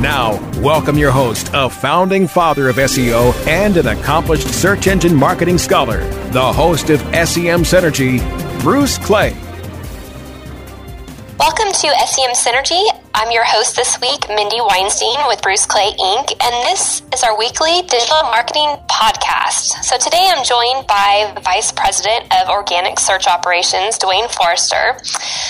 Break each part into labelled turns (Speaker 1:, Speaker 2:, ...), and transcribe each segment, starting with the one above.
Speaker 1: Now, welcome your host, a founding father of SEO and an accomplished search engine marketing scholar, the host of SEM Synergy, Bruce Clay.
Speaker 2: Welcome to SEM Synergy. I'm your host this week, Mindy Weinstein with Bruce Clay Inc., and this is our weekly digital marketing podcast. So today I'm joined by Vice President of Organic Search Operations, Duane Forrester,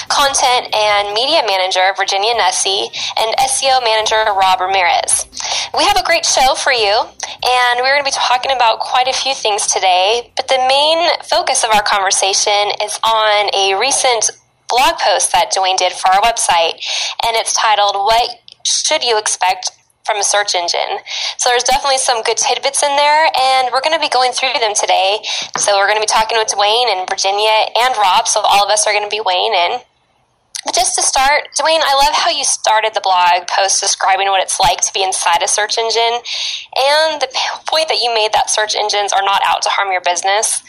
Speaker 2: Content and Media Manager, Virginia Nussey, and SEO Manager, Rob Ramirez. We have a great show for you, and we're going to be talking about quite a few things today, but the main focus of our conversation is on a recent blog post that Duane did for our website, and it's titled What Should You Expect from a search engine. So there's definitely some good tidbits in there, and we're going to be going through them today. So we're going to be talking with Duane and Virginia and Rob, so all of us are going to be weighing in. But just to start, Duane, I love how you started the blog post describing what it's like to be inside a search engine and the point that you made that search engines are not out to harm your business.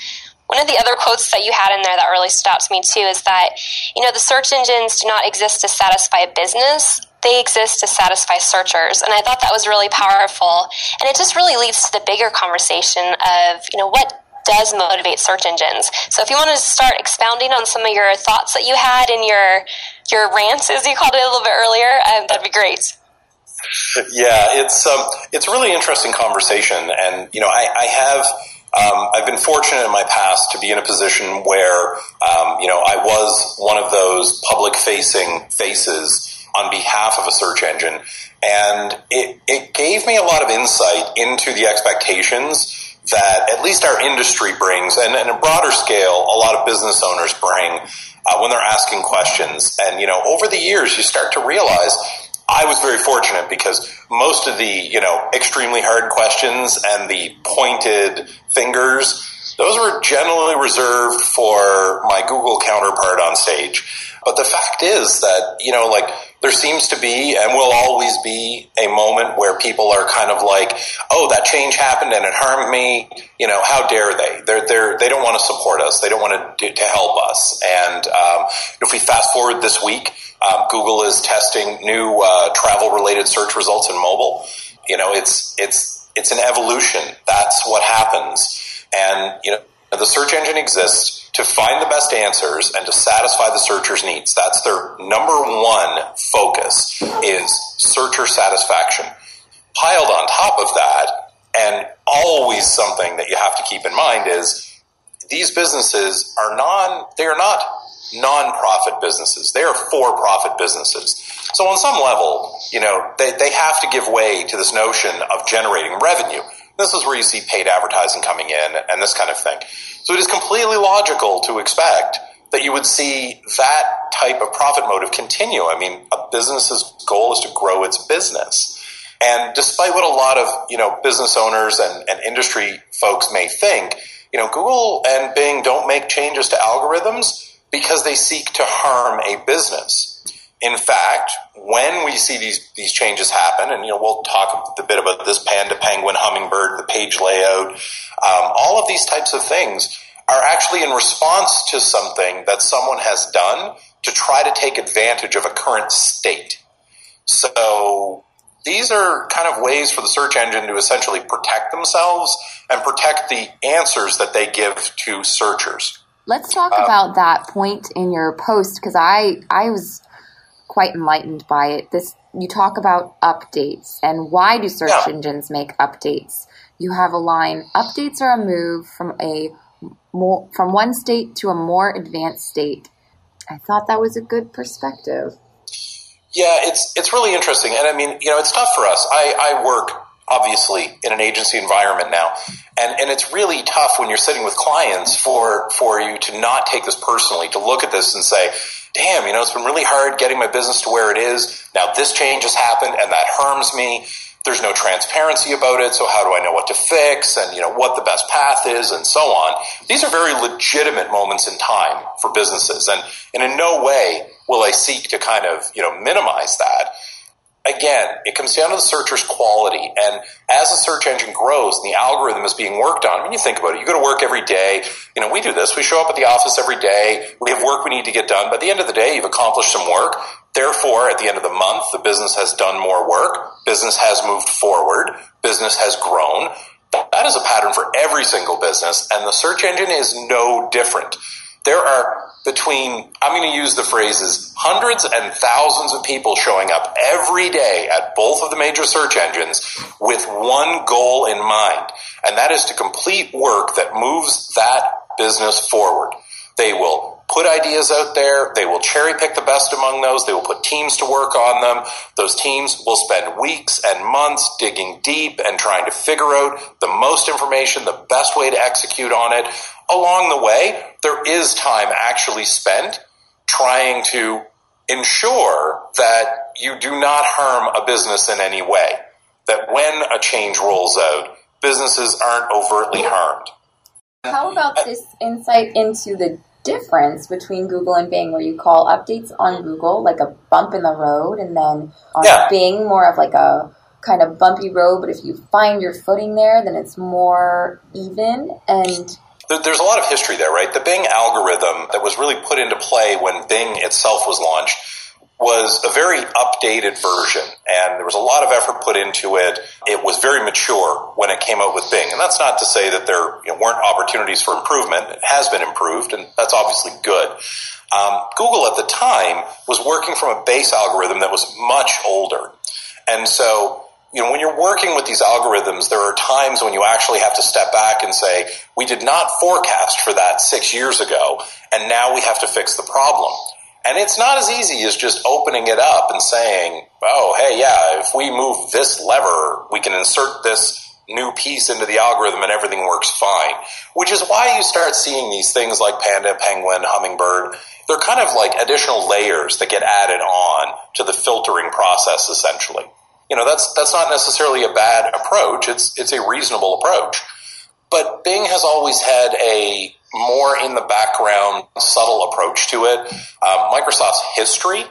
Speaker 2: One of the other quotes that you had in there that really stood out to me too is that, you know, the search engines do not exist to satisfy a business. They exist to satisfy searchers. And I thought that was really powerful. And it just really leads to the bigger conversation of, you know, what does motivate search engines. So if you want to start expounding on some of your thoughts that you had in your your rants, as you called it a little bit earlier, um, that'd be great.
Speaker 3: Yeah, it's um, it's a really interesting conversation, and you know, I, I have um, I've been fortunate in my past to be in a position where, um, you know, I was one of those public facing faces on behalf of a search engine. And it, it gave me a lot of insight into the expectations that at least our industry brings, and in a broader scale, a lot of business owners bring uh, when they're asking questions. And, you know, over the years, you start to realize I was very fortunate because most of the, you know, extremely hard questions and the pointed fingers, those were generally reserved for my Google counterpart on stage. But the fact is that, you know, like there seems to be and will always be a moment where people are kind of like, oh, that change happened and it harmed me. You know, how dare they? They're, they're, they don't want to support us. They don't want to, to help us. And um, if we fast forward this week, um, Google is testing new uh, travel related search results in mobile. You know, it's it's it's an evolution. That's what happens. And you know, the search engine exists to find the best answers and to satisfy the searcher's needs. That's their number one focus is searcher satisfaction. Piled on top of that, and always something that you have to keep in mind is these businesses are non they are not non-profit businesses. They are for-profit businesses. So on some level, you know, they, they have to give way to this notion of generating revenue. This is where you see paid advertising coming in and this kind of thing. So it is completely logical to expect that you would see that type of profit motive continue. I mean, a business's goal is to grow its business. And despite what a lot of, you know, business owners and, and industry folks may think, you know, Google and Bing don't make changes to algorithms because they seek to harm a business. In fact, when we see these these changes happen, and you know we'll talk a bit about this panda, penguin, hummingbird, the page layout, um, all of these types of things are actually in response to something that someone has done to try to take advantage of a current state. So these are kind of ways for the search engine to essentially protect themselves and protect the answers that they give to searchers.
Speaker 4: Let's talk um, about that point in your post because I I was quite enlightened by it. This you talk about updates and why do search yeah. engines make updates? You have a line: updates are a move from a more from one state to a more advanced state. I thought that was a good perspective.
Speaker 3: Yeah, it's it's really interesting, and I mean, you know, it's tough for us. I, I work obviously in an agency environment now, and, and it's really tough when you're sitting with clients for, for you to not take this personally, to look at this and say, damn, you know, it's been really hard getting my business to where it is. Now this change has happened and that harms me. there's no transparency about it. So how do I know what to fix and, you know, what the best path is and so on? These are very legitimate moments in time for businesses. And, and in no way will I seek to kind of, you know, minimize that again, it comes down to the searcher's quality. And as the search engine grows and the algorithm is being worked on, when you think about it, you go to work every day. You know, we do this. We show up at the office every day. We have work we need to get done. By the end of the day, you've accomplished some work. Therefore, at the end of the month, the business has done more work. Business has moved forward. Business has grown. That is a pattern for every single business. And the search engine is no different. There are between, I'm going to use the phrases, hundreds and thousands of people showing up every day at both of the major search engines with one goal in mind, and that is to complete work that moves that business forward. They will put ideas out there. They will cherry pick the best among those. They will put teams to work on them. Those teams will spend weeks and months digging deep and trying to figure out the most information, the best way to execute on it along the way, there is time actually spent trying to ensure that you do not harm a business in any way. That when a change rolls out, businesses aren't overtly harmed.
Speaker 4: How about this insight into the difference between Google and Bing, where you call updates on Google like a bump in the road, and then on yeah. Bing, more of like a kind of bumpy road, but if you find your footing there, then it's more even and
Speaker 3: there's a lot of history there, right? The Bing algorithm that was really put into play when Bing itself was launched was a very updated version and there was a lot of effort put into it. It was very mature when it came out with Bing. And that's not to say that there you know, weren't opportunities for improvement. It has been improved and that's obviously good. Um, Google at the time was working from a base algorithm that was much older. And so you know, when you're working with these algorithms, there are times when you actually have to step back and say, we did not forecast for that six years ago, and now we have to fix the problem. And it's not as easy as just opening it up and saying, oh, hey, yeah, if we move this lever, we can insert this new piece into the algorithm and everything works fine. Which is why you start seeing these things like Panda, Penguin, Hummingbird. They're kind of like additional layers that get added on to the filtering process, essentially you know, that's, that's not necessarily a bad approach. It's, it's a reasonable approach. But Bing has always had a more in the background, subtle approach to it. Um, Microsoft's history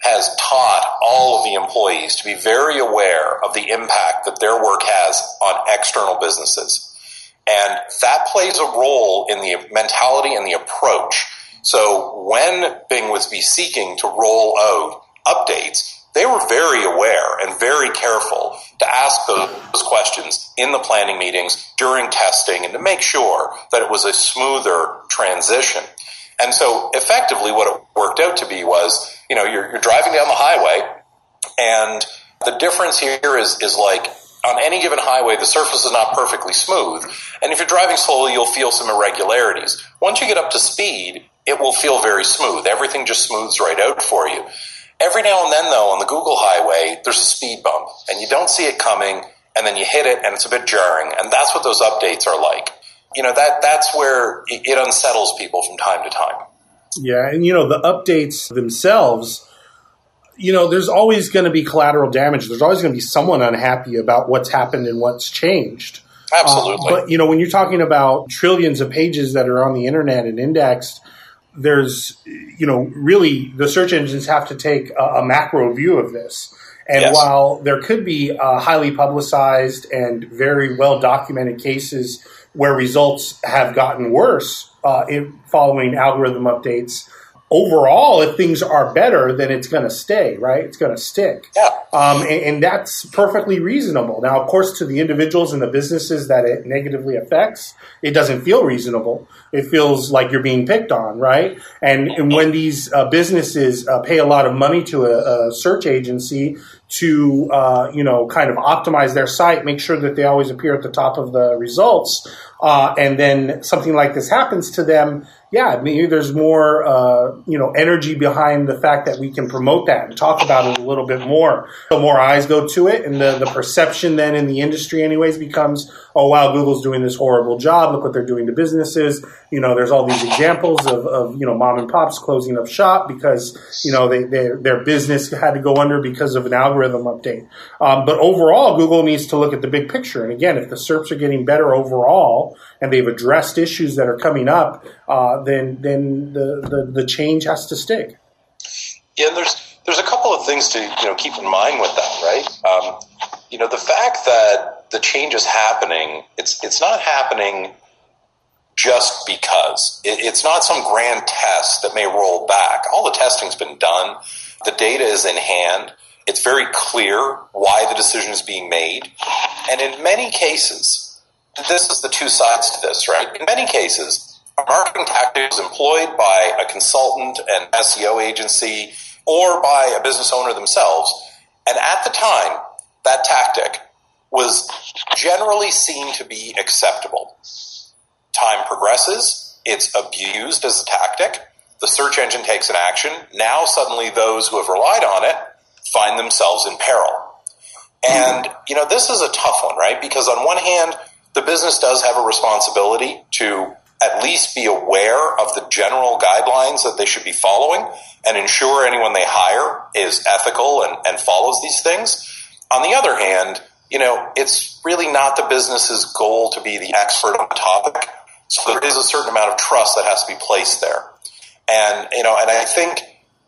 Speaker 3: has taught all of the employees to be very aware of the impact that their work has on external businesses. And that plays a role in the mentality and the approach. So when Bing was be seeking to roll out updates, they were very aware and very careful to ask those questions in the planning meetings during testing and to make sure that it was a smoother transition. And so effectively what it worked out to be was, you know, you're, you're driving down the highway and the difference here is, is like on any given highway, the surface is not perfectly smooth. And if you're driving slowly, you'll feel some irregularities. Once you get up to speed, it will feel very smooth. Everything just smooths right out for you. Every now and then, though, on the Google highway, there's a speed bump, and you don't see it coming, and then you hit it, and it's a bit jarring. And that's what those updates are like. You know, that that's where it unsettles people from time to time.
Speaker 5: Yeah, and you know, the updates themselves, you know, there's always going to be collateral damage. There's always going to be someone unhappy about what's happened and what's changed.
Speaker 3: Absolutely.
Speaker 5: Uh, but, you know, when you're talking about trillions of pages that are on the internet and indexed, there's, you know, really the search engines have to take a, a macro view of this. And yes. while there could be uh, highly publicized and very well documented cases where results have gotten worse uh, in, following algorithm updates, overall, if things are better, then it's going to stay, right? It's going to stick.
Speaker 3: Yeah.
Speaker 5: Um, and, and, that's perfectly reasonable. Now, of course, to the individuals and the businesses that it negatively affects, it doesn't feel reasonable. It feels like you're being picked on, right? And, and when these uh, businesses uh, pay a lot of money to a, a search agency to, uh, you know, kind of optimize their site, make sure that they always appear at the top of the results, uh, and then something like this happens to them, yeah, maybe there's more, uh, you know, energy behind the fact that we can promote that and talk about it a little bit more. The more eyes go to it, and the, the perception then in the industry, anyways, becomes, oh wow, Google's doing this horrible job. Look what they're doing to businesses. You know, there's all these examples of, of you know mom and pops closing up shop because you know they, they their business had to go under because of an algorithm update. Um, but overall, Google needs to look at the big picture. And again, if the SERPs are getting better overall and they've addressed issues that are coming up, uh, then then the, the, the change has to stick.
Speaker 3: Yeah, and there's there's a couple of things to you know keep in mind with that, right? Um, you know, the fact that the change is happening, it's it's not happening just because. It, it's not some grand test that may roll back. All the testing's been done. The data is in hand. It's very clear why the decision is being made. And in many cases, this is the two sides to this, right? In many cases, a marketing tactic is employed by a consultant, an SEO agency, or by a business owner themselves. And at the time, that tactic was generally seen to be acceptable. Time progresses, it's abused as a tactic, the search engine takes an action. Now suddenly those who have relied on it find themselves in peril. And, you know, this is a tough one, right? Because on one hand, the business does have a responsibility to at least be aware of the general guidelines that they should be following and ensure anyone they hire is ethical and, and follows these things. On the other hand, you know, it's really not the business's goal to be the expert on the topic. So there is a certain amount of trust that has to be placed there. And, you know, and I think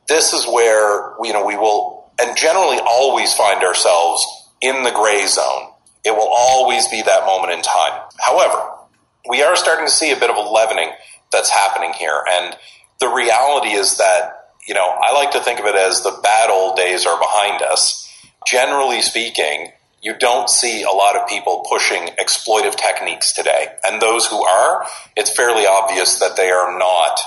Speaker 3: this is where, you know, we will, and generally always find ourselves in the gray zone. It will always be that moment in time. However, we are starting to see a bit of a leavening that's happening here. And the reality is that, you know, I like to think of it as the bad old days are behind us. Generally speaking, you don't see a lot of people pushing exploitive techniques today. And those who are, it's fairly obvious that they are not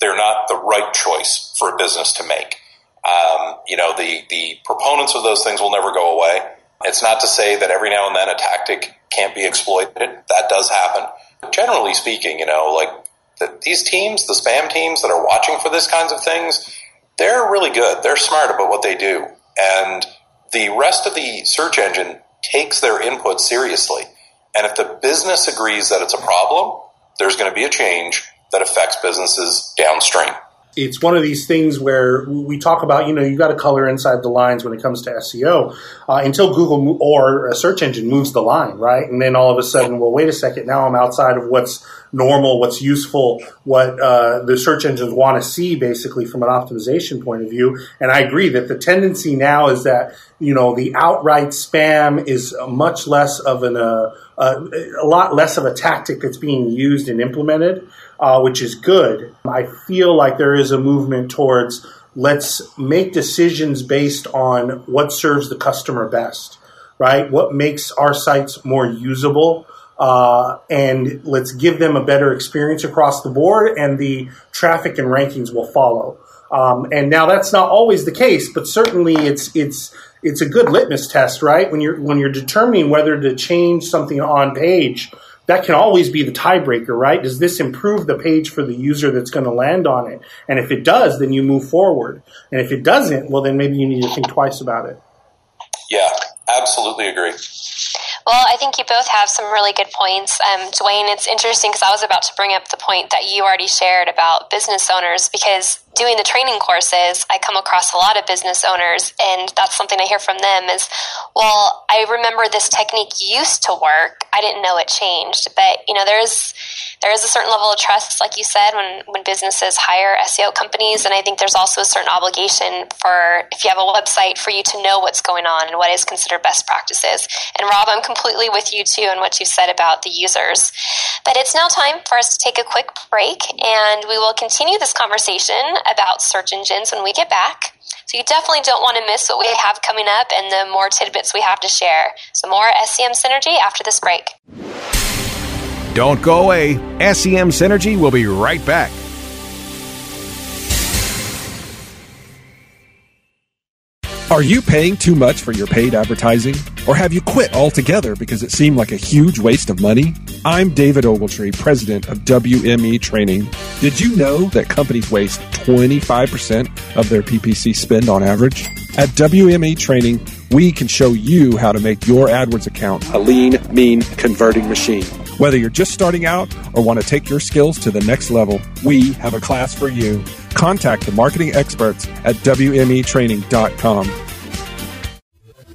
Speaker 3: they're not the right choice for a business to make. Um, you know, the, the proponents of those things will never go away. It's not to say that every now and then a tactic can't be exploited. That does happen. Generally speaking, you know, like the, these teams, the spam teams that are watching for this kinds of things, they're really good. They're smart about what they do. And the rest of the search engine takes their input seriously. And if the business agrees that it's a problem, there's going to be a change that affects businesses downstream.
Speaker 5: It's one of these things where we talk about, you know, you got to color inside the lines when it comes to SEO uh, until Google or a search engine moves the line, right? And then all of a sudden, well, wait a second, now I'm outside of what's normal, what's useful, what uh, the search engines want to see, basically from an optimization point of view. And I agree that the tendency now is that you know the outright spam is much less of an uh, uh, a lot less of a tactic that's being used and implemented, uh, which is good. I feel like there is a movement towards let's make decisions based on what serves the customer best, right? What makes our sites more usable uh, and let's give them a better experience across the board, and the traffic and rankings will follow. Um, and now that's not always the case, but certainly it's it's it's a good litmus test, right? When you're when you're determining whether to change something on page, that can always be the tiebreaker, right? Does this improve the page for the user that's going to land on it? And if it does, then you move forward. And if it doesn't, well, then maybe you need to think twice about it.
Speaker 3: Yeah, absolutely agree.
Speaker 2: Well, I think you both have some really good points. Um, Duane, it's interesting because I was about to bring up the point that you already shared about business owners because doing the training courses, I come across a lot of business owners, and that's something I hear from them is, well, I remember this technique used to work. I didn't know it changed. But, you know, there's there is a certain level of trust, like you said, when, when businesses hire SEO companies. And I think there's also a certain obligation for, if you have a website, for you to know what's going on and what is considered best practices. And Rob, I'm completely with you too on what you said about the users. But it's now time for us to take a quick break, and we will continue this conversation about search engines when we get back. So you definitely don't want to miss what we have coming up and the more tidbits we have to share. So more SEM Synergy after this break.
Speaker 1: Don't go away. SEM Synergy will be right back.
Speaker 6: Are you paying too much for your paid advertising? Or have you quit altogether because it seemed like a huge waste of money? I'm David Ogletree, president of WME Training. Did you know that companies waste 25% of their PPC spend on average? At WME Training, we can show you how to make your AdWords account a lean, mean converting machine. Whether you're just starting out or want to take your skills to the next level, we have a class for you. Contact the marketing experts at WMEtraining.com.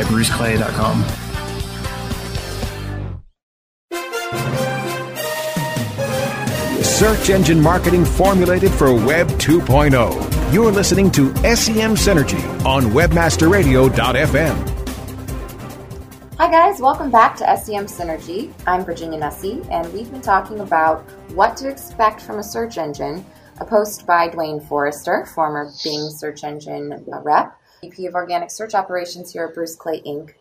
Speaker 7: at bruceclay.com.
Speaker 1: Search engine marketing formulated for Web 2.0. You're listening to SEM Synergy on WebmasterRadio.fm.
Speaker 4: Hi, guys, welcome back to SEM Synergy. I'm Virginia Nussey, and we've been talking about what to expect from a search engine, a post by Duane Forrester, former Bing search engine rep, VP of Organic Search Operations here at Bruce Clay Inc.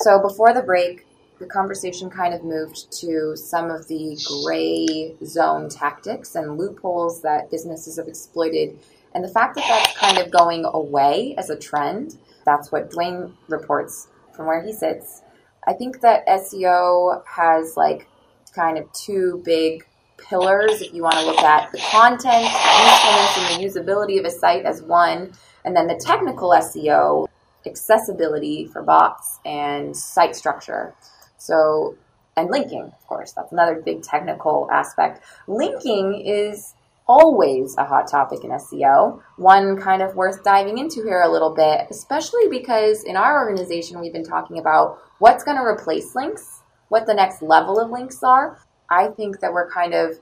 Speaker 4: So before the break, the conversation kind of moved to some of the gray zone tactics and loopholes that businesses have exploited. And the fact that that's kind of going away as a trend, that's what Duane reports from where he sits. I think that SEO has like kind of two big pillars if you want to look at the content, the and the usability of a site as one, and then the technical SEO, accessibility for bots and site structure. So, and linking, of course, that's another big technical aspect. Linking is always a hot topic in SEO, one kind of worth diving into here a little bit, especially because in our organization, we've been talking about what's going to replace links, what the next level of links are. I think that we're kind of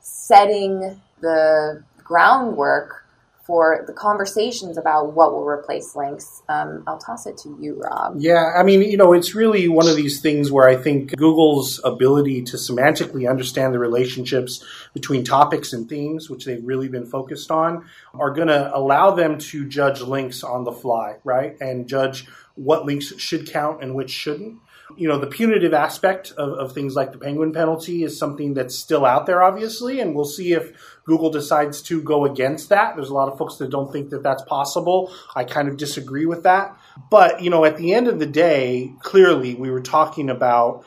Speaker 4: setting the groundwork for the conversations about what will replace links. Um, I'll toss it to you, Rob.
Speaker 5: Yeah, I mean, you know, it's really one of these things where I think Google's ability to semantically understand the relationships between topics and themes, which they've really been focused on, are going to allow them to judge links on the fly, right? And judge what links should count and which shouldn't you know, the punitive aspect of, of, things like the penguin penalty is something that's still out there, obviously, and we'll see if Google decides to go against that. There's a lot of folks that don't think that that's possible. I kind of disagree with that. But, you know, at the end of the day, clearly we were talking about,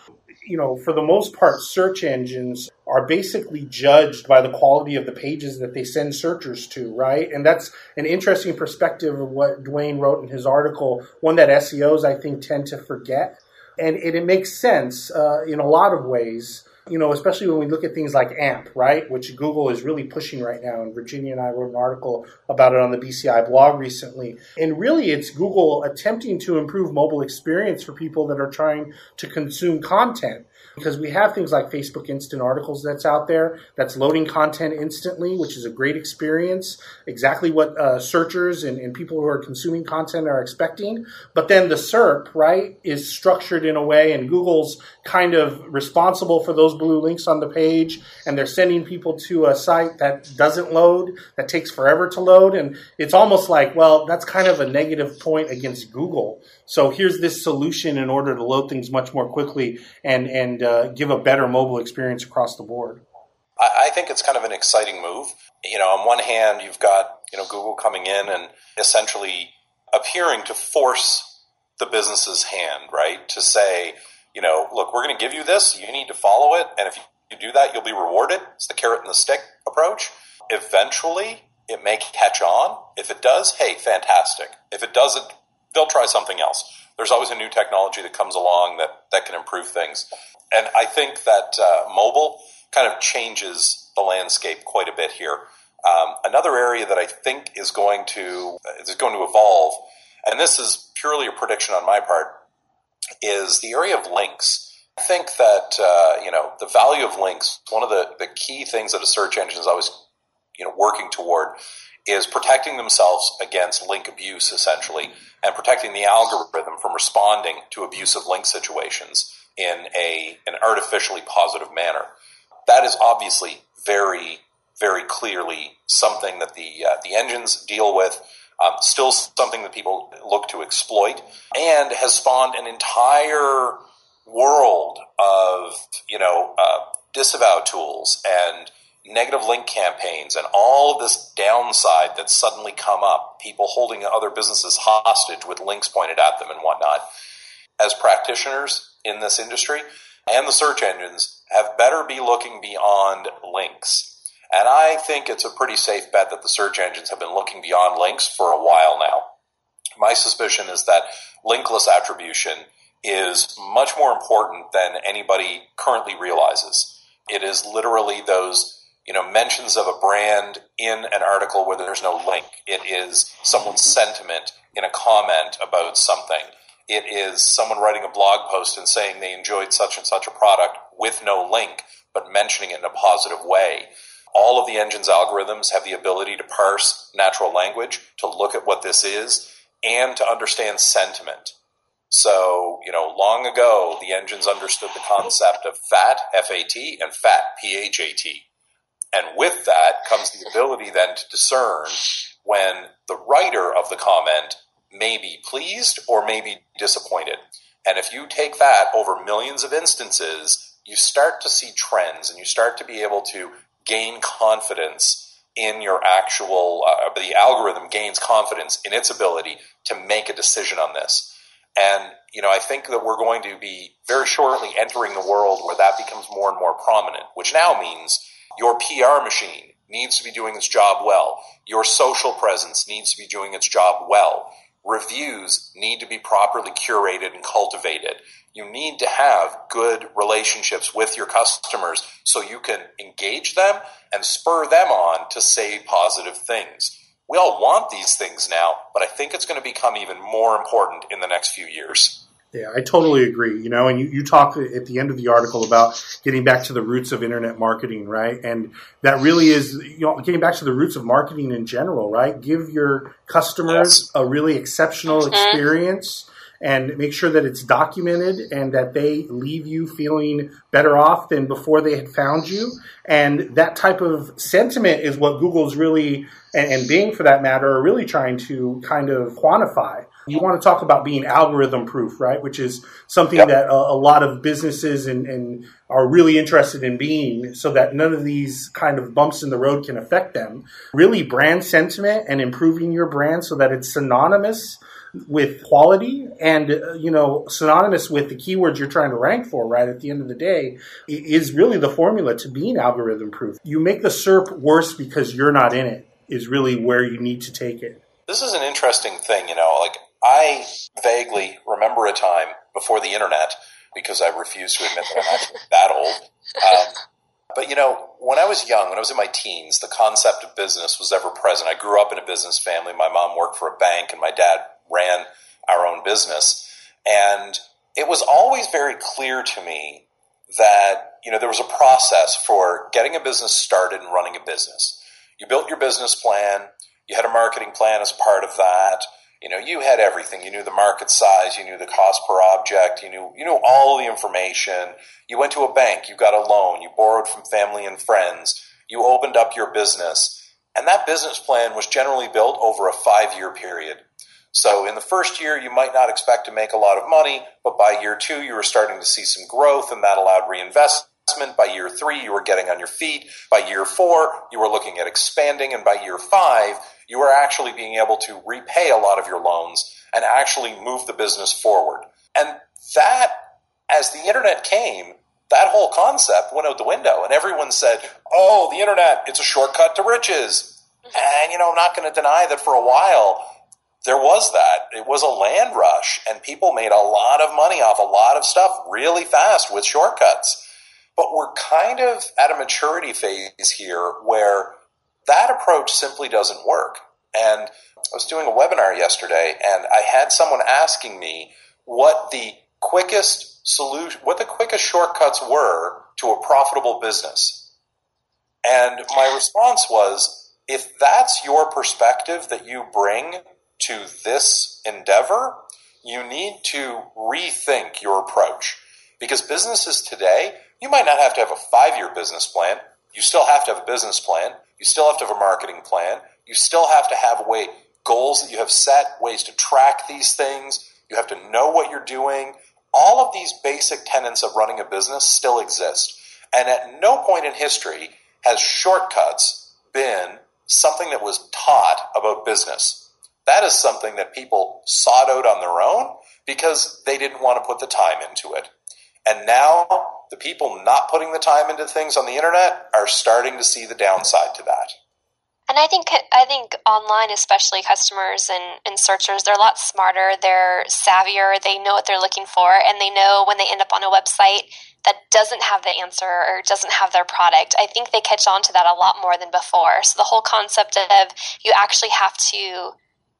Speaker 5: you know, for the most part, search engines are basically judged by the quality of the pages that they send searchers to, right? And that's an interesting perspective of what Duane wrote in his article, one that SEOs, I think, tend to forget and it, it makes sense uh, in a lot of ways. You know, especially when we look at things like AMP, right, which Google is really pushing right now. And Virginia and I wrote an article about it on the BCI blog recently. And really, it's Google attempting to improve mobile experience for people that are trying to consume content because we have things like Facebook Instant Articles that's out there that's loading content instantly, which is a great experience, exactly what uh, searchers and, and, people who are consuming content are expecting. But then the SERP, right, is structured in a way, and Google's kind of responsible for those blue links on the page, and they're sending people to a site that doesn't load, that takes forever to load, and it's almost like, well, that's kind of a negative point against Google. So here's this solution in order to load things much more quickly and and uh, give a better mobile experience across the board.
Speaker 3: I, I think it's kind of an exciting move. You know, on one hand, you've got you know Google coming in and essentially appearing to force the business's hand, right? To say, you know, look, we're going to give you this. You need to follow it, and if you do that, you'll be rewarded. It's the carrot and the stick approach. Eventually, it may catch on. If it does, hey, fantastic. If it doesn't, they'll try something else. There's always a new technology that comes along that, that can improve things. And I think that uh, mobile kind of changes the landscape quite a bit here. Um, another area that I think is going to is going to evolve, and this is purely a prediction on my part, is the area of links. I think that uh, you know the value of links. One of the, the key things that a search engine is always you know working toward is protecting themselves against link abuse, essentially, and protecting the algorithm from responding to abusive link situations in a an artificially positive manner. That is obviously very very clearly something that the uh, the engines deal with. Um, still something that people look to exploit, and has spawned an entire world of you know uh, disavow tools and negative link campaigns and all of this downside that's suddenly come up. People holding other businesses hostage with links pointed at them and whatnot. As practitioners in this industry and the search engines have better be looking beyond links. And I think it's a pretty safe bet that the search engines have been looking beyond links for a while now. My suspicion is that linkless attribution is much more important than anybody currently realizes. It is literally those you know mentions of a brand in an article where there's no link. It is someone's sentiment in a comment about something. It is someone writing a blog post and saying they enjoyed such and such a product with no link, but mentioning it in a positive way. All of the engine's algorithms have the ability to parse natural language, to look at what this is, and to understand sentiment. So, you know, long ago, the engines understood the concept of fat, F-A-T, and fat, P-H-A-T. And with that comes the ability then to discern when the writer of the comment may be pleased or may be disappointed. And if you take that over millions of instances, you start to see trends and you start to be able to gain confidence in your actual, uh, the algorithm gains confidence in its ability to make a decision on this. And, you know, I think that we're going to be very shortly entering the world where that becomes more and more prominent, which now means your PR machine needs to be doing its job well. Your social presence needs to be doing its job well. Reviews need to be properly curated and cultivated. You need to have good relationships with your customers so you can engage them and spur them on to say positive things we all want these things now, but I think it's going to become even more important in the next few years.
Speaker 5: Yeah, I totally agree. You know, and you, you talk at the end of the article about getting back to the roots of internet marketing, right? And that really is, you know, getting back to the roots of marketing in general, right? Give your customers a really exceptional experience and make sure that it's documented and that they leave you feeling better off than before they had found you. And that type of sentiment is what Google's really, and, and Bing for that matter, are really trying to kind of quantify. You want to talk about being algorithm proof, right? Which is something yep. that a, a, lot of businesses and, and, are really interested in being so that none of these kind of bumps in the road can affect them. Really, brand sentiment and improving your brand so that it's synonymous with quality and uh, you know synonymous with the keywords you're trying to rank for right at the end of the day is really the formula to being algorithm proof you make the serp worse because you're not in it is really where you need to take it
Speaker 3: this is an interesting thing you know like i vaguely remember a time before the internet because i refuse to admit that i'm actually that old um, but you know, when I was young, when I was in my teens, the concept of business was ever present. I grew up in a business family. My mom worked for a bank, and my dad ran our own business. And it was always very clear to me that, you know, there was a process for getting a business started and running a business. You built your business plan, you had a marketing plan as part of that. You know, you had everything. You knew the market size, you knew the cost per object, you knew you knew all the information. You went to a bank, you got a loan, you borrowed from family and friends, you opened up your business. And that business plan was generally built over a 5-year period. So in the first year, you might not expect to make a lot of money, but by year two, you were starting to see some growth and that allowed reinvestment. By year three, you were getting on your feet. By year four, you were looking at expanding. And by year five, you are actually being able to repay a lot of your loans and actually move the business forward. And that, as the internet came, that whole concept went out the window and everyone said, oh, the internet, it's a shortcut to riches. And, you know, I'm not going to deny that for a while, there was that. It was a land rush, and people made a lot of money off a lot of stuff really fast with shortcuts. But we're kind of at a maturity phase here where that approach simply doesn't work. And I was doing a webinar yesterday, and I had someone asking me what the quickest solution, what the quickest shortcuts were to a profitable business. And my response was, if that's your perspective that you bring to this endeavor, you need to rethink your approach. Because businesses today, you might not have to have a five year business plan. You still have to have a business plan. You still have to have a marketing plan. You still have to have way goals that you have set, ways to track these things. You have to know what you're doing. All of these basic tenets of running a business still exist. And at no point in history has shortcuts been something that was taught about business. That is something that people sought out on their own because they didn't want to put the time into it. And now the people not putting the time into things on the internet are starting to see the downside to that.
Speaker 2: And I think I think online, especially customers and, and searchers, they're a lot smarter. They're savvier. They know what they're looking for, and they know when they end up on a website that doesn't have the answer or doesn't have their product. I think they catch on to that a lot more than before. So the whole concept of you actually have to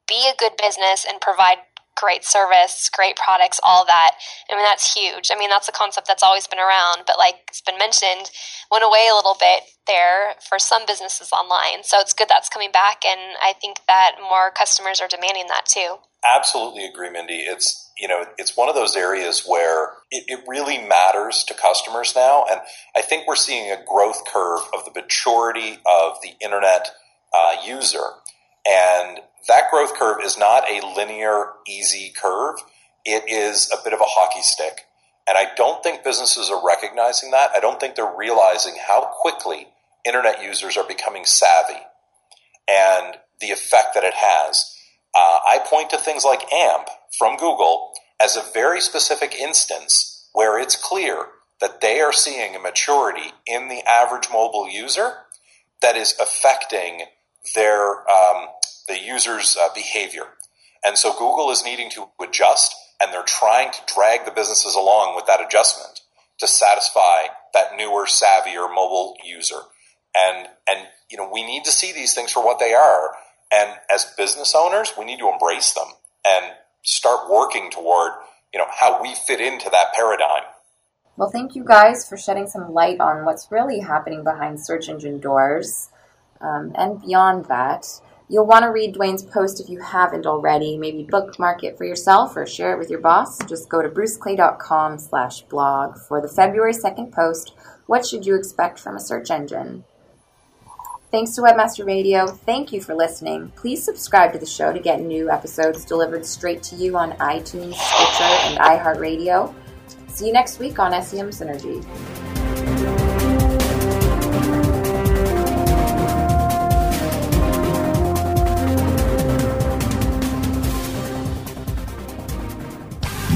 Speaker 2: be a good business and provide great service, great products, all that. I mean, that's huge. I mean, that's a concept that's always been around, but like it's been mentioned, went away a little bit there for some businesses online. So it's good that's coming back, and I think that more customers are demanding that too.
Speaker 3: Absolutely agree, Mindy. It's you know it's one of those areas where it, it really matters to customers now, and I think we're seeing a growth curve of the maturity of the internet uh, user, and that growth curve is not a linear, easy curve. It is a bit of a hockey stick. And I don't think businesses are recognizing that. I don't think they're realizing how quickly internet users are becoming savvy and the effect that it has. Uh, I point to things like AMP from Google as a very specific instance where it's clear that they are seeing a maturity in the average mobile user that is affecting their um, the user's uh, behavior. And so Google is needing to adjust, and they're trying to drag the businesses along with that adjustment to satisfy that newer, savvier mobile user. And and you know we need to see these things for what they are. And as business owners, we need to embrace them and start working toward you know how we fit into that paradigm.
Speaker 4: Well, thank you guys for shedding some light on what's really happening behind search engine doors. Um, and beyond that, You'll want to read Duane's post if you haven't already. Maybe bookmark it for yourself or share it with your boss. Just go to bruceclay.com slash blog for the February 2nd post, What Should You Expect from a Search Engine? Thanks to Webmaster Radio. Thank you for listening. Please subscribe to the show to get new episodes delivered straight to you on iTunes, Stitcher, and iHeartRadio. See you next week on SEM Synergy.